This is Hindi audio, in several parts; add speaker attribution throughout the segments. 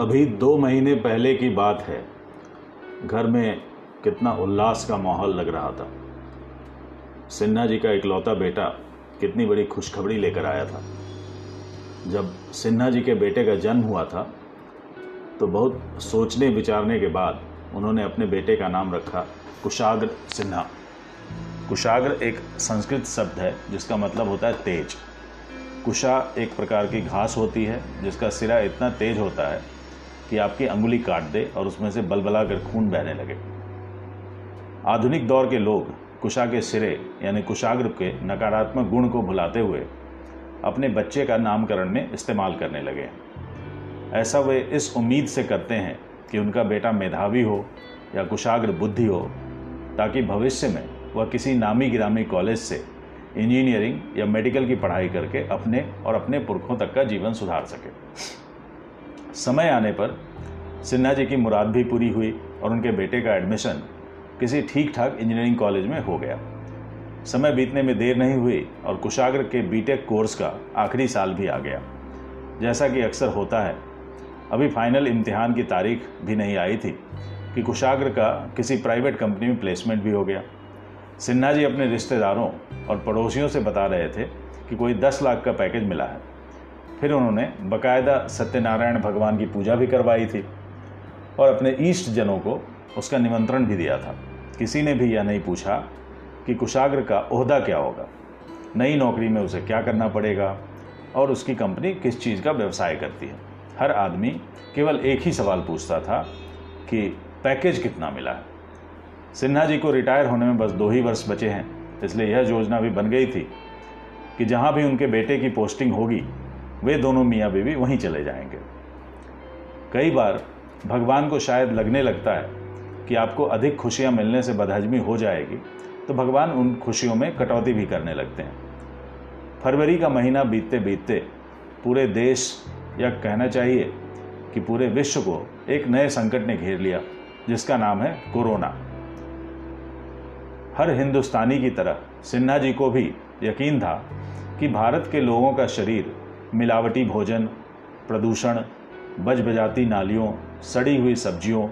Speaker 1: अभी दो महीने पहले की बात है। घर में कितना उल्लास का माहौल लग रहा था। सिन्हा जी का इकलौता बेटा कितनी बड़ी खुशखबरी लेकर आया था। जब सिन्हा जी के बेटे का जन्म हुआ था तो बहुत सोचने विचारने के बाद उन्होंने अपने बेटे का नाम रखा कुशाग्र सिन्हा। कुशाग्र एक संस्कृत शब्द है, जिसका मतलब होता है तेज। कुशा एक प्रकार की घास होती है, जिसका सिरा इतना तेज होता है कि आपकी अंगुली काट दे और उसमें से बलबला कर खून बहने लगे। आधुनिक दौर के लोग कुशा के सिरे, यानी कुशाग्र के नकारात्मक गुण को भुलाते हुए अपने बच्चे का नामकरण में इस्तेमाल करने लगे। ऐसा वे इस उम्मीद से करते हैं कि उनका बेटा मेधावी हो या कुशाग्र बुद्धि हो, ताकि भविष्य में वह किसी नामी गिरामी कॉलेज से इंजीनियरिंग या मेडिकल की पढ़ाई करके अपने और अपने पुरखों तक का जीवन सुधार सके। समय आने पर सिन्हा जी की मुराद भी पूरी हुई और उनके बेटे का एडमिशन किसी ठीक ठाक इंजीनियरिंग कॉलेज में हो गया। समय बीतने में देर नहीं हुई और कुशाग्र के बीटेक कोर्स का आखिरी साल भी आ गया। जैसा कि अक्सर होता है, अभी फाइनल इम्तिहान की तारीख भी नहीं आई थी कि कुशाग्र का किसी प्राइवेट कंपनी में प्लेसमेंट भी हो गया। सिन्हा जी अपने रिश्तेदारों और पड़ोसियों से बता रहे थे कि कोई दस लाख का पैकेज मिला है। फिर उन्होंने बकायदा सत्यनारायण भगवान की पूजा भी करवाई थी और अपने ईष्ट जनों को उसका निमंत्रण भी दिया था। किसी ने भी यह नहीं पूछा कि कुशाग्र का ओहदा क्या होगा? नई नौकरी में उसे क्या करना पड़ेगा? और उसकी कंपनी किस चीज़ का व्यवसाय करती है? हर आदमी केवल एक ही सवाल पूछता था कि पैकेज कितना मिला है? सिन्हा जी को रिटायर होने में बस दो ही वर्ष बचे हैं, इसलिए यह योजना भी बन गई थी कि जहाँ भी उनके बेटे की पोस्टिंग होगी वे दोनों मियाँ बीवी वहीं चले जाएँगे। कई बार भगवान को शायद लगने लगता है कि आपको अधिक खुशियाँ मिलने से बदहजमी हो जाएगी तो भगवान उन खुशियों में कटौती भी करने लगते हैं। फरवरी का महीना बीतते बीतते पूरे देश या कहना चाहिए कि पूरे विश्व को एक नए संकट ने घेर लिया, जिसका नाम है कोरोना। हर हिंदुस्तानी की तरह सिन्हा जी को भी यकीन था कि भारत के लोगों का शरीर मिलावटी भोजन, प्रदूषण बज बजाती नालियों, सड़ी हुई सब्जियों,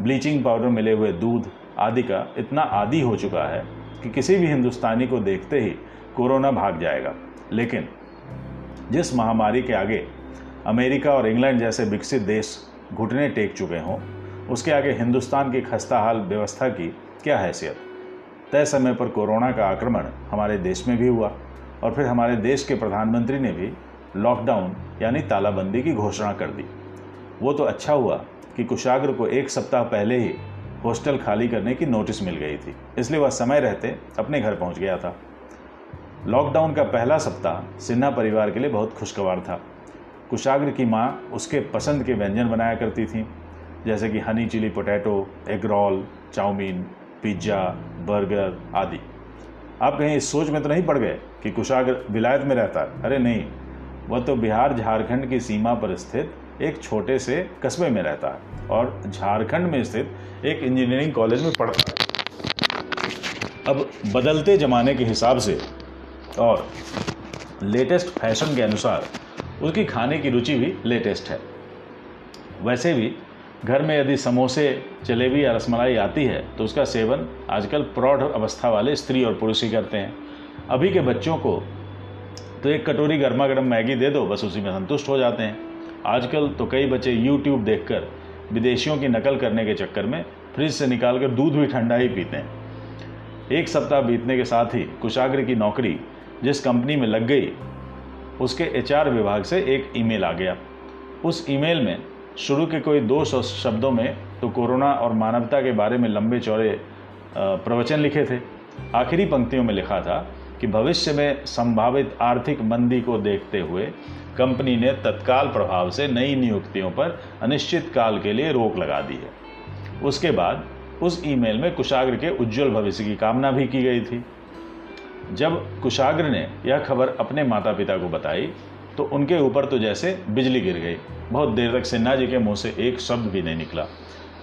Speaker 1: ब्लीचिंग पाउडर मिले हुए दूध आदि का इतना आदि हो चुका है कि किसी भी हिंदुस्तानी को देखते ही कोरोना भाग जाएगा। लेकिन जिस महामारी के आगे अमेरिका और इंग्लैंड जैसे विकसित देश घुटने टेक चुके हों, उसके आगे हिंदुस्तान की खस्ता हाल व्यवस्था की क्या हैसियत? तय समय पर कोरोना का आक्रमण हमारे देश में भी हुआ और फिर हमारे देश के प्रधानमंत्री ने भी लॉकडाउन यानी तालाबंदी की घोषणा कर दी। वो तो अच्छा हुआ कि कुशाग्र को एक सप्ताह पहले ही हॉस्टल खाली करने की नोटिस मिल गई थी, इसलिए वह समय रहते अपने घर पहुँच गया था। लॉकडाउन का पहला सप्ताह सिन्हा परिवार के लिए बहुत खुशगवार था। कुशाग्र की माँ उसके पसंद के व्यंजन बनाया करती थी, जैसे कि honey chilli potato egg roll chowmein pizza burger आदि। आप कहीं इस सोच में तो नहीं पड़ गए कि कुशाग्र विलायत में रहता अरे नहीं वह तो बिहार झारखंड की सीमा पर स्थित एक छोटे से कस्बे में रहता है और झारखंड में स्थित एक इंजीनियरिंग कॉलेज में पढ़ता है। अब बदलते ज़माने के हिसाब से और लेटेस्ट फ़ैशन के अनुसार उसकी खाने की रुचि भी लेटेस्ट है। वैसे भी घर में यदि समोसे, जलेबी या रसमलाई आती है तो उसका सेवन आजकल प्रौढ़ अवस्था वाले स्त्री और पुरुष ही करते हैं। अभी के बच्चों को तो एक कटोरी गर्मा गर्म मैगी दे दो, बस उसी में संतुष्ट हो जाते हैं। आजकल तो कई बच्चे यूट्यूब देखकर विदेशियों की नकल करने के चक्कर में फ्रिज से निकाल कर दूध भी ठंडा ही पीते हैं। एक सप्ताह बीतने के साथ ही कुशाग्र की नौकरी जिस कंपनी में लग गई, उसके एचआर विभाग से एक ईमेल आ गया। उस ईमेल में शुरू के कोई दो सौ शब्दों में तो कोरोना और मानवता के बारे में लंबे चौड़े प्रवचन लिखे थे। आखिरी पंक्तियों में लिखा था कि भविष्य में संभावित आर्थिक मंदी को देखते हुए कंपनी ने तत्काल प्रभाव से नई नियुक्तियों पर अनिश्चित काल के लिए रोक लगा दी है। उसके बाद उस ईमेल में कुशाग्र के उज्जवल भविष्य की कामना भी की गई थी। जब कुशाग्र ने यह खबर अपने माता पिता को बताई तो उनके ऊपर तो जैसे बिजली गिर गई। बहुत देर तक सिन्हा जी के मुँह से एक शब्द भी नहीं निकला।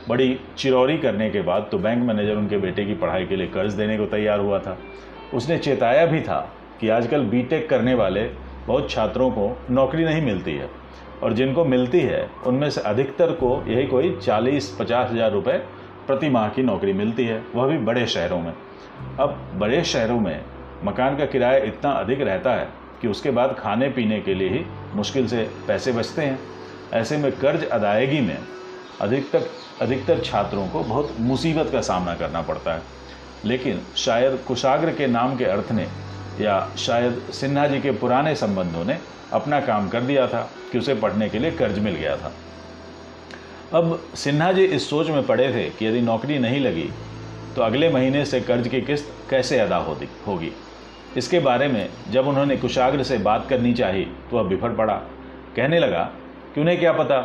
Speaker 1: बड़ी चिरौरी करने के बाद तो बैंक मैनेजर उनके बेटे की पढ़ाई के लिए कर्ज देने को तैयार हुआ था। उसने चेताया भी था कि आजकल बीटेक करने वाले बहुत छात्रों को नौकरी नहीं मिलती है। और जिनको मिलती है, उनमें से अधिकतर को यही कोई चालीस पचास हज़ार रुपये प्रति माह की नौकरी मिलती है। वह भी बड़े शहरों में। अब बड़े शहरों में मकान का किराया इतना अधिक रहता है कि उसके बाद खाने पीने के लिए ही मुश्किल से पैसे बचते हैं। ऐसे में कर्ज अदायगी में अधिकतर अधिकतर छात्रों को बहुत मुसीबत का सामना करना पड़ता है। लेकिन शायद कुशाग्र के नाम के अर्थ ने या शायद सिन्हा जी के पुराने संबंधों ने अपना काम कर दिया था कि उसे पढ़ने के लिए कर्ज मिल गया था। अब सिन्हा जी इस सोच में पड़े थे कि यदि नौकरी नहीं लगी तो अगले महीने से कर्ज की किस्त कैसे अदा होती, होगी? इसके बारे में जब उन्होंने कुशाग्र से बात करनी चाहिए तो वह बिफर पड़ा। कहने लगा कि उन्हें क्या पता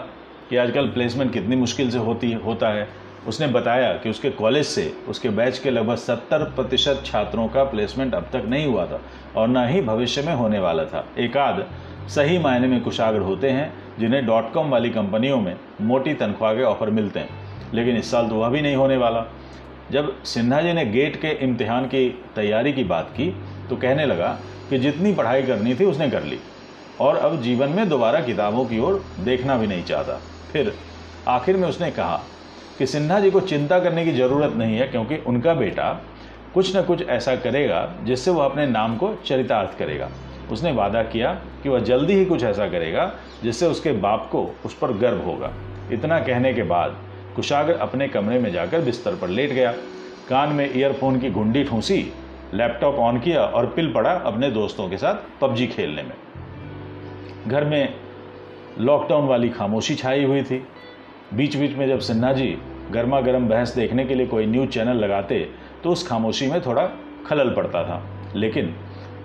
Speaker 1: कि आजकल प्लेसमेंट कितनी मुश्किल से होती, होता है? उसने बताया कि उसके कॉलेज से उसके बैच के लगभग सत्तर प्रतिशत छात्रों का प्लेसमेंट अब तक नहीं हुआ था और न ही भविष्य में होने वाला था। एक आध सही मायने में कुशाग्र होते हैं, जिन्हें डॉट कॉम वाली कंपनियों में मोटी तनख्वाह के ऑफ़र मिलते हैं। लेकिन इस साल तो वह भी नहीं होने वाला। जब सिन्हा जी ने गेट के इम्तिहान की तैयारी की बात की तो कहने लगा कि जितनी पढ़ाई करनी थी उसने कर ली। और अब जीवन में दोबारा किताबों की ओर देखना भी नहीं चाहता। फिर आखिर में उसने कहा कि सिन्हा जी को चिंता करने की ज़रूरत नहीं है, क्योंकि उनका बेटा कुछ न कुछ ऐसा करेगा जिससे वह अपने नाम को चरितार्थ करेगा। उसने वादा किया कि वह जल्दी ही कुछ ऐसा करेगा जिससे उसके बाप को उस पर गर्व होगा। इतना कहने के बाद कुशाग्र अपने कमरे में जाकर बिस्तर पर लेट गया। कान में ईयरफोन की घुंडी ठूंसी लैपटॉप ऑन किया और पिल पड़ा अपने दोस्तों के साथ पबजी खेलने में। घर में लॉकडाउन वाली खामोशी छाई हुई थी। बीच बीच में जब सिन्हा जी गर्मा गर्म बहस देखने के लिए कोई न्यूज़ चैनल लगाते तो उस खामोशी में थोड़ा खलल पड़ता था। लेकिन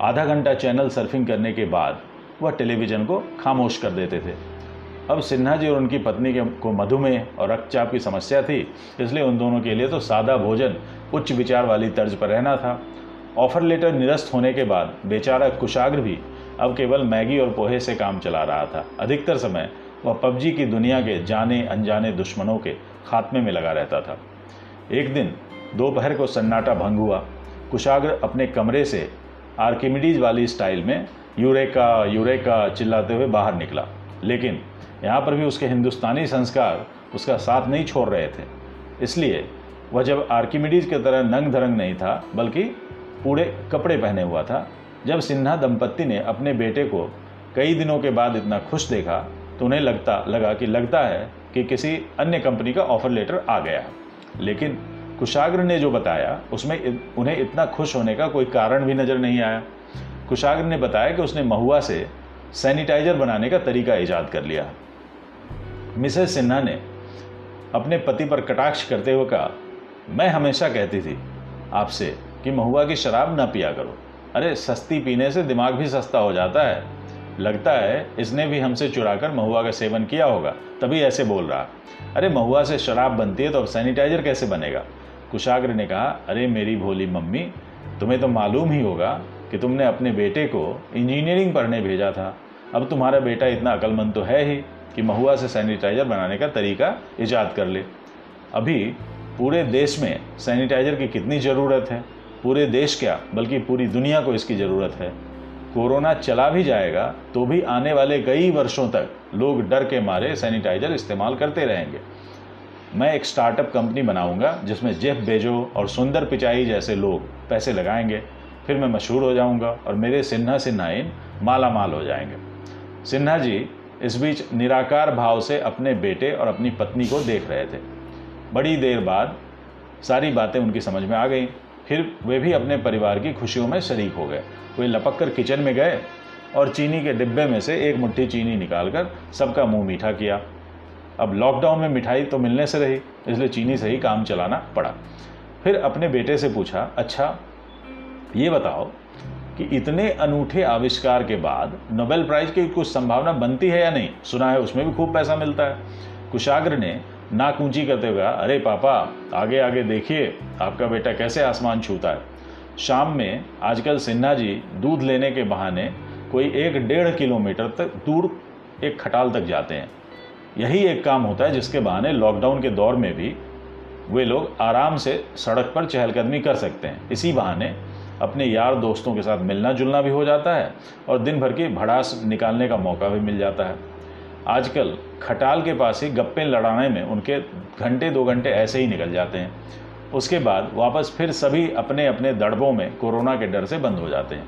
Speaker 1: आधा घंटा चैनल सर्फिंग करने के बाद वह टेलीविज़न को खामोश कर देते थे। अब सिन्हा जी और उनकी पत्नी के, को मधुमेह और रक्तचाप की समस्या थी, इसलिए उन दोनों के लिए तो सादा भोजन उच्च विचार वाली तर्ज पर रहना था। ऑफ़र लेटर निरस्त होने के बाद बेचारा कुशाग्र भी अब केवल मैगी और पोहे से काम चला रहा था। अधिकतर समय वह पबजी की दुनिया के जाने अनजाने दुश्मनों के खात्मे में लगा रहता था। एक दिन दोपहर को सन्नाटा भंग हुआ। कुशाग्र अपने कमरे से आर्किमिडीज वाली स्टाइल में यूरेका यूरेका चिल्लाते हुए बाहर निकला। लेकिन यहाँ पर भी उसके हिंदुस्तानी संस्कार उसका साथ नहीं छोड़ रहे थे। इसलिए वह जब आर्किमिडीज की तरह नंग धरंग नहीं था, बल्कि पूरे कपड़े पहने हुआ था, जब सिन्हा दंपत्ति ने अपने बेटे को कई दिनों के बाद इतना खुश देखा तो उन्हें लगता, लगा कि लगता है कि किसी अन्य कंपनी का ऑफ़र लेटर आ गया लेकिन कुशाग्र ने जो बताया, उसमें उन्हें इतना खुश होने का कोई कारण भी नज़र नहीं आया। कुशाग्र ने बताया कि उसने महुआ से सैनिटाइजर बनाने का तरीका ईजाद कर लिया। मिसेस सिन्हा ने अपने पति पर कटाक्ष करते हुए कहा, मैं हमेशा कहती थी आपसे कि महुआ की शराब ना पिया करो। अरे, सस्ती पीने से दिमाग भी सस्ता हो जाता है। लगता है इसने भी हमसे चुरा कर महुआ का सेवन किया होगा। तभी ऐसे बोल रहा। अरे, महुआ से शराब बनती है तो अब सैनिटाइजर कैसे बनेगा? कुशाग्र ने कहा, अरे मेरी भोली मम्मी, तुम्हें तो मालूम ही होगा कि तुमने अपने बेटे को इंजीनियरिंग पढ़ने भेजा था। अब तुम्हारा बेटा इतना अकलमंद तो है ही कि महुआ से सैनिटाइजर बनाने का तरीका ईजाद कर ले। अभी पूरे देश में सैनिटाइजर की कितनी ज़रूरत है? पूरे देश क्या, बल्कि पूरी दुनिया को इसकी ज़रूरत है? कोरोना चला भी जाएगा तो भी आने वाले कई वर्षों तक लोग डर के मारे सैनिटाइजर इस्तेमाल करते रहेंगे। मैं एक स्टार्टअप कंपनी बनाऊँगा, जिसमें जेफ बेजो और सुंदर पिचाई जैसे लोग पैसे लगाएँगे। फिर मैं मशहूर हो जाऊँगा और मेरे सिन्हा सिन्हाइन माला माल हो जाएँगे। सिन्हा जी इस बीच निराकार भाव से अपने बेटे और अपनी पत्नी को देख रहे थे। बड़ी देर बाद सारी बातें उनकी समझ में आ गई। फिर वे भी अपने परिवार की खुशियों में शरीक हो गए। वे लपक कर किचन में गए और चीनी के डिब्बे में से एक मुट्ठी चीनी निकालकर सबका मुँह मीठा किया। अब लॉकडाउन में मिठाई तो मिलने से रही, इसलिए चीनी से ही काम चलाना पड़ा। फिर अपने बेटे से पूछा अच्छा ये बताओ कि इतने अनूठे आविष्कार के बाद नोबेल प्राइज की कुछ संभावना बनती है या नहीं? सुना है उसमें भी खूब पैसा मिलता है। कुशाग्र ने नाक ऊँची करते हुए अरे पापा, आगे आगे देखिए, आपका बेटा कैसे आसमान छूता है। शाम में आजकल सिन्हा जी दूध लेने के बहाने कोई एक डेढ़ किलोमीटर तक दूर एक खटाल तक जाते हैं। यही एक काम होता है जिसके बहाने लॉकडाउन के दौर में भी वे लोग आराम से सड़क पर चहलकदमी कर सकते हैं। इसी बहाने अपने यार दोस्तों के साथ मिलना जुलना भी हो जाता है और दिन भर की भड़ास निकालने का मौका भी मिल जाता है। आजकल खटाल के पास ही गप्पे लड़ाने में उनके घंटे, दो घंटे ऐसे ही निकल जाते हैं। उसके बाद वापस फिर सभी अपने अपने दड़बों में कोरोना के डर से बंद हो जाते हैं।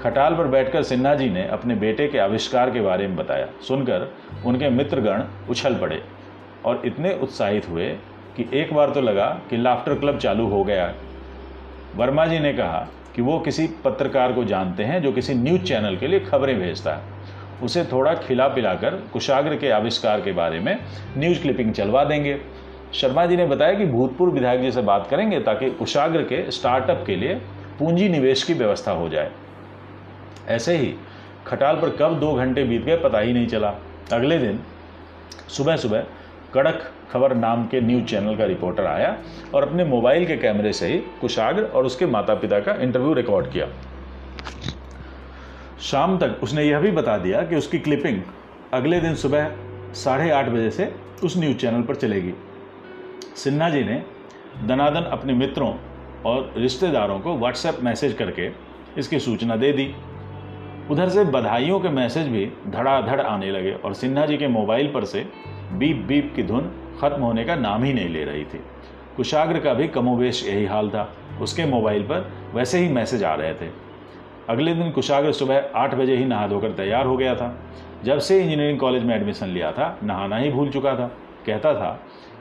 Speaker 1: खटाल पर बैठकर सिन्हा जी ने अपने बेटे के आविष्कार के बारे में बताया। सुनकर उनके मित्रगण उछल पड़े और इतने उत्साहित हुए कि एक बार तो लगा कि लाफ्टर क्लब चालू हो गया वर्मा जी ने कहा कि वो किसी पत्रकार को जानते हैं जो किसी न्यूज़ चैनल के लिए खबरें भेजता है। उसे थोड़ा खिला पिलाकर, कुशाग्र के आविष्कार के बारे में न्यूज़ क्लिपिंग चलवा देंगे। शर्मा जी ने बताया कि भूतपूर्व विधायक जी से बात करेंगे ताकि कुशाग्र के स्टार्टअप के लिए पूंजी निवेश की व्यवस्था हो जाए। ऐसे ही खटाल पर कब दो घंटे बीत गए पता ही नहीं चला। अगले दिन सुबह सुबह कड़क खबर नाम के न्यूज़ चैनल का रिपोर्टर आया और अपने मोबाइल के कैमरे से ही कुशाग्र और उसके माता पिता का इंटरव्यू रिकॉर्ड किया। शाम तक उसने यह भी बता दिया कि उसकी क्लिपिंग अगले दिन सुबह साढ़े आठ बजे से उस न्यूज़ चैनल पर चलेगी। सिन्हा जी ने दनादन अपने मित्रों और रिश्तेदारों को व्हाट्सएप मैसेज करके इसकी सूचना दे दी। उधर से बधाइयों के मैसेज भी धड़ाधड़ आने लगे और सिन्हा जी के मोबाइल पर से बीप बीप की धुन खत्म होने का नाम ही नहीं ले रही थी। कुशाग्र का भी कमोवेश यही हाल था। उसके मोबाइल पर वैसे ही मैसेज आ रहे थे। अगले दिन कुशाग्र सुबह आठ बजे ही नहा धोकर तैयार हो गया था। जब से इंजीनियरिंग कॉलेज में एडमिशन लिया था, नहाना ही भूल चुका था। कहता था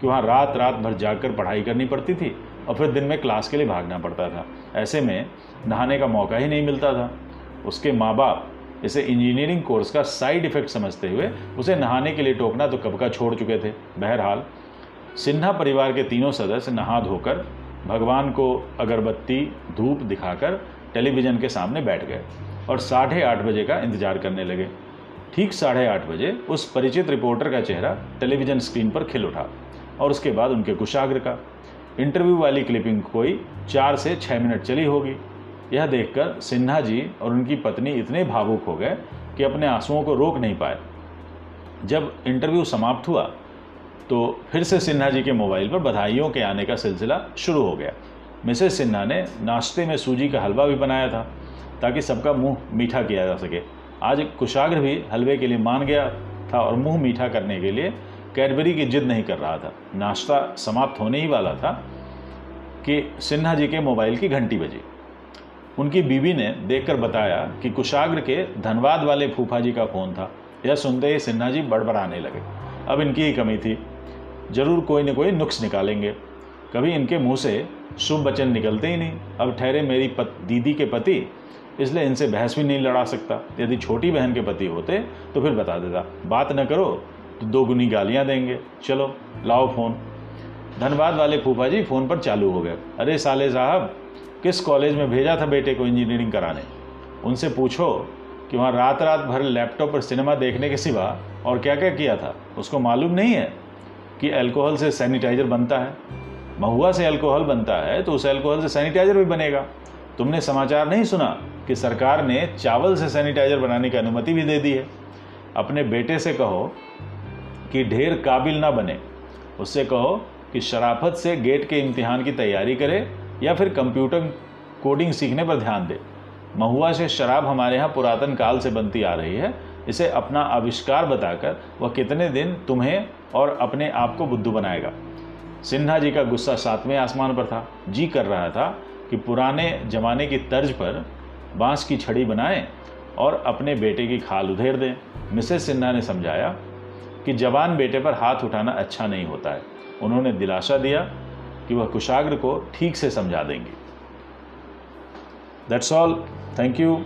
Speaker 1: कि वहाँ रात रात भर जाकर पढ़ाई करनी पड़ती थी और फिर दिन में क्लास के लिए भागना पड़ता था। ऐसे में नहाने का मौका ही नहीं मिलता था। उसके माँ बाप इसे इंजीनियरिंग कोर्स का साइड इफ़ेक्ट समझते हुए उसे नहाने के लिए टोकना तो कब का छोड़ चुके थे। बहरहाल, सिन्हा परिवार के तीनों सदस्य नहा धोकर भगवान को अगरबत्ती, धूप दिखाकर टेलीविज़न के सामने बैठ गए और साढ़े आठ बजे का इंतज़ार करने लगे। ठीक साढ़े आठ बजे उस परिचित रिपोर्टर का चेहरा टेलीविज़न स्क्रीन पर खिल उठा और उसके बाद उनके कुशाग्र का। इंटरव्यू वाली क्लिपिंग कोई चार से छः मिनट चली होगी। यह देखकर सिन्हा जी और उनकी पत्नी इतने भावुक हो गए कि अपने आंसुओं को रोक नहीं पाए। जब इंटरव्यू समाप्त हुआ तो फिर से सिन्हा जी के मोबाइल पर बधाइयों के आने का सिलसिला शुरू हो गया। मिसेस सिन्हा ने नाश्ते में सूजी का हलवा भी बनाया था, ताकि सबका मुँह मीठा किया जा सके। आज कुशाग्र भी हलवे के लिए मान गया था और मुँह मीठा करने के लिए कैडबरी की जिद नहीं कर रहा था। नाश्ता समाप्त होने ही वाला था कि सिन्हा जी के मोबाइल की घंटी बजी। उनकी बीवी ने देखकर बताया कि कुशाग्र के धनबाद वाले फूफा जी का फ़ोन था। यह सुनते ही सिन्हा जी बड़बड़ाने लगे। अब इनकी ही कमी थी। ज़रूर कोई न कोई नुक्स निकालेंगे। कभी इनके मुँह से शुभ वचन निकलते ही नहीं। अब ठहरे मेरी पत, दीदी के पति इसलिए इनसे बहस भी नहीं लड़ा सकता। यदि छोटी बहन के पति होते तो फिर बता देता। बात न करो तो दो गुनी गालियाँ देंगे। चलो लाओ फ़ोन। धनबाद वाले फूफा जी फ़ोन पर चालू हो गए। अरे साले साहब किस कॉलेज में भेजा था बेटे को इंजीनियरिंग कराने? उनसे पूछो कि वहाँ रात रात भर लैपटॉप पर सिनेमा देखने के सिवा और क्या क्या किया था। उसको मालूम नहीं है कि अल्कोहल से सैनिटाइज़र बनता है। महुआ से अल्कोहल बनता है तो उस अल्कोहल से सैनिटाइज़र भी बनेगा। तुमने समाचार नहीं सुना कि सरकार ने चावल से सैनिटाइज़र बनाने की अनुमति भी दे दी है? अपने बेटे से कहो कि ढेर काबिल ना बने। उससे कहो कि शराफत से गेट के इम्तिहान की तैयारी करे या फिर कंप्यूटर कोडिंग सीखने पर ध्यान दे। महुआ से शराब हमारे यहाँ पुरातन काल से बनती आ रही है। इसे अपना आविष्कार बताकर वह कितने दिन तुम्हें और अपने आप को बुद्धू बनाएगा। सिन्हा जी का गुस्सा सातवें आसमान पर था। जी कर रहा था कि पुराने जमाने की तर्ज पर बाँस की छड़ी बनाएँ और अपने बेटे की खाल उधेर दें। मिसेस सिन्हा ने समझाया कि जवान बेटे पर हाथ उठाना अच्छा नहीं होता है। उन्होंने दिलासा दिया कि वह कुशाग्र को ठीक से समझा देंगे। That's all thank you